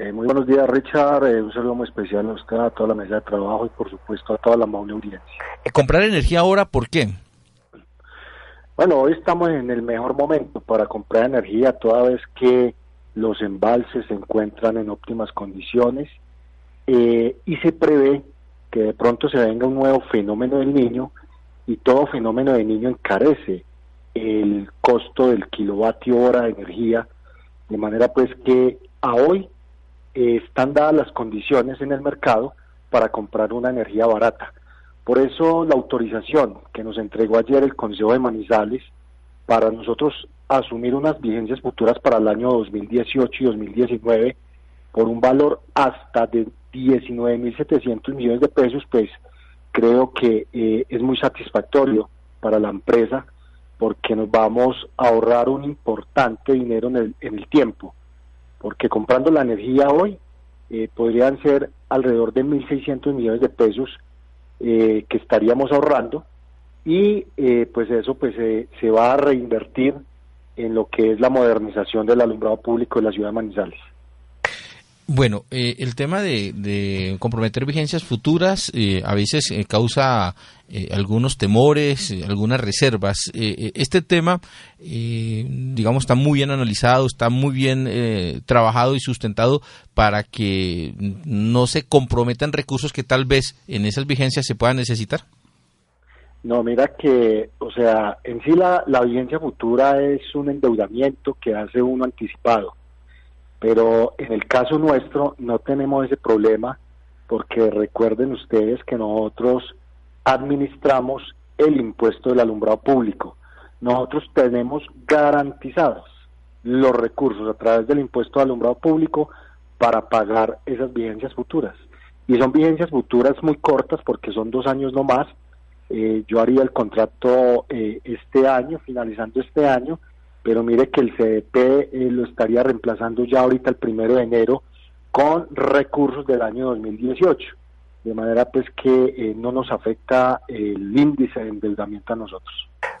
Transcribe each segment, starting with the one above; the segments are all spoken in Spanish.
Eh, muy buenos días, Richard. Eh, un saludo muy especial a usted, a toda la mesa de trabajo y, por supuesto, a toda la amable audiencia. Eh, ¿Comprar energía ahora por qué? Bueno, hoy estamos en el mejor momento para comprar energía, toda vez que los embalses se encuentran en óptimas condiciones y se prevé que de pronto se venga un nuevo fenómeno del niño y todo fenómeno del niño encarece el costo del kilovatio hora de energía, de manera pues que a hoy eh, están dadas las condiciones en el mercado para comprar una energía barata. Por eso la autorización que nos entregó ayer el Consejo de Manizales para nosotros asumir unas vigencias futuras para el año 2018 y 2019 por un valor hasta de 19.700 millones de pesos, pues creo que eh, es muy satisfactorio para la empresa porque nos vamos a ahorrar un importante dinero en el, en el tiempo porque comprando la energía hoy eh, podrían ser alrededor de 1.600 millones de pesos eh, que estaríamos ahorrando y eh, pues eso pues se va a reinvertir en lo que es la modernización del alumbrado público de la ciudad de Manizales. Bueno, eh, el tema de, comprometer vigencias futuras eh, a veces eh, causa algunos temores, algunas reservas. este tema, digamos, está muy bien analizado, está muy bien trabajado y sustentado para que no se comprometan recursos que tal vez en esas vigencias se puedan necesitar. No, mira que, o sea, en sí la vigencia futura es un endeudamiento que hace uno anticipado pero en el caso nuestro no tenemos ese problema porque recuerden ustedes que nosotros administramos el impuesto del alumbrado público. Nosotros tenemos garantizados los recursos a través del impuesto del alumbrado público para pagar esas vigencias futuras. Y son vigencias futuras muy cortas porque son dos años no más. Eh, yo haría el contrato eh, este año, finalizando este año, pero mire que el CDP eh, lo estaría reemplazando ya ahorita el primero de enero con recursos del año 2018, de manera pues que eh, no nos afecta el índice de endeudamiento a nosotros.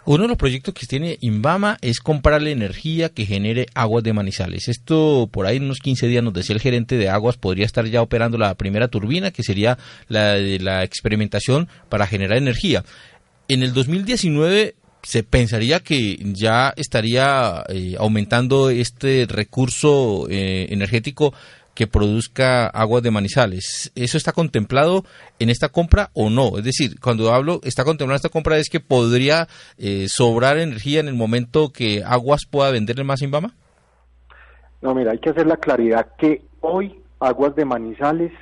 Uno de los proyectos que tiene Invama es comprarle energía que genere aguas de manizales. Esto por ahí en unos 15 días nos decía el gerente de aguas podría estar ya operando la primera turbina, que sería la de la experimentación para generar energía. En el 2019 se pensaría que ya estaría eh, aumentando este recurso eh, energético que produzca aguas de manizales. ¿Eso está contemplado en esta compra o no? Es decir, cuando hablo, está contemplado esta compra es que podría eh, sobrar energía en el momento que Aguas pueda venderle más Invama. No, mira, hay que hacer la claridad que hoy Aguas de Manizales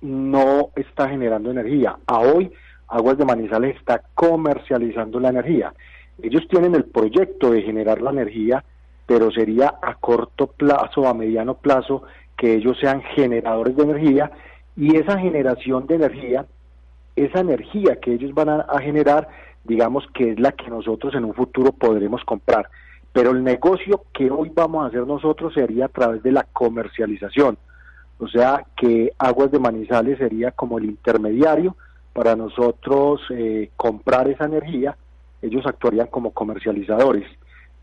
no está generando energía. A hoy Aguas de Manizales está comercializando la energía. Ellos tienen el proyecto de generar la energía, pero sería a corto plazo, a mediano plazo, que ellos sean generadores de energía y esa generación de energía, esa energía que ellos van a, generar, digamos que es la que nosotros en un futuro podremos comprar. Pero el negocio que hoy vamos a hacer nosotros sería a través de la comercialización. O sea que Aguas de Manizales sería como el intermediario para nosotros eh, comprar esa energía ellos actuarían como comercializadores.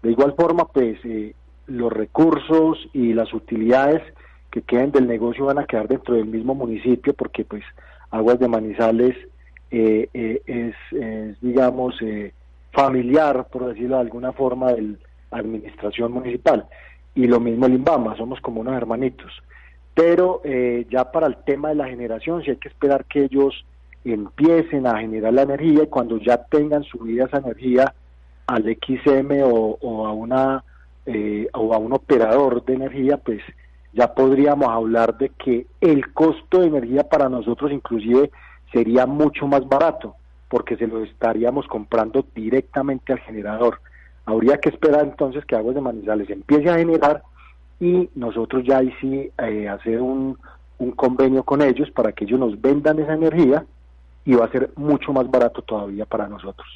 De igual forma, pues eh, los recursos y las utilidades que queden del negocio van a quedar dentro del mismo municipio porque pues Aguas de Manizales eh, eh, es, digamos, familiar, por decirlo de alguna forma, de la administración municipal. Y lo mismo el INVAMA, somos como unos hermanitos. Pero ya para el tema de la generación, sí hay que esperar que ellos empiecen a generar la energía y cuando ya tengan subida esa energía al XM o, a una eh, o a un operador de energía, pues ya podríamos hablar de que el costo de energía para nosotros inclusive sería mucho más barato porque se lo estaríamos comprando directamente al generador. Habría que esperar entonces que Aguas de Manizales empiece a generar y nosotros ya ahí sí eh, hacer un convenio con ellos para que ellos nos vendan esa energía y va a ser mucho más barato todavía para nosotros.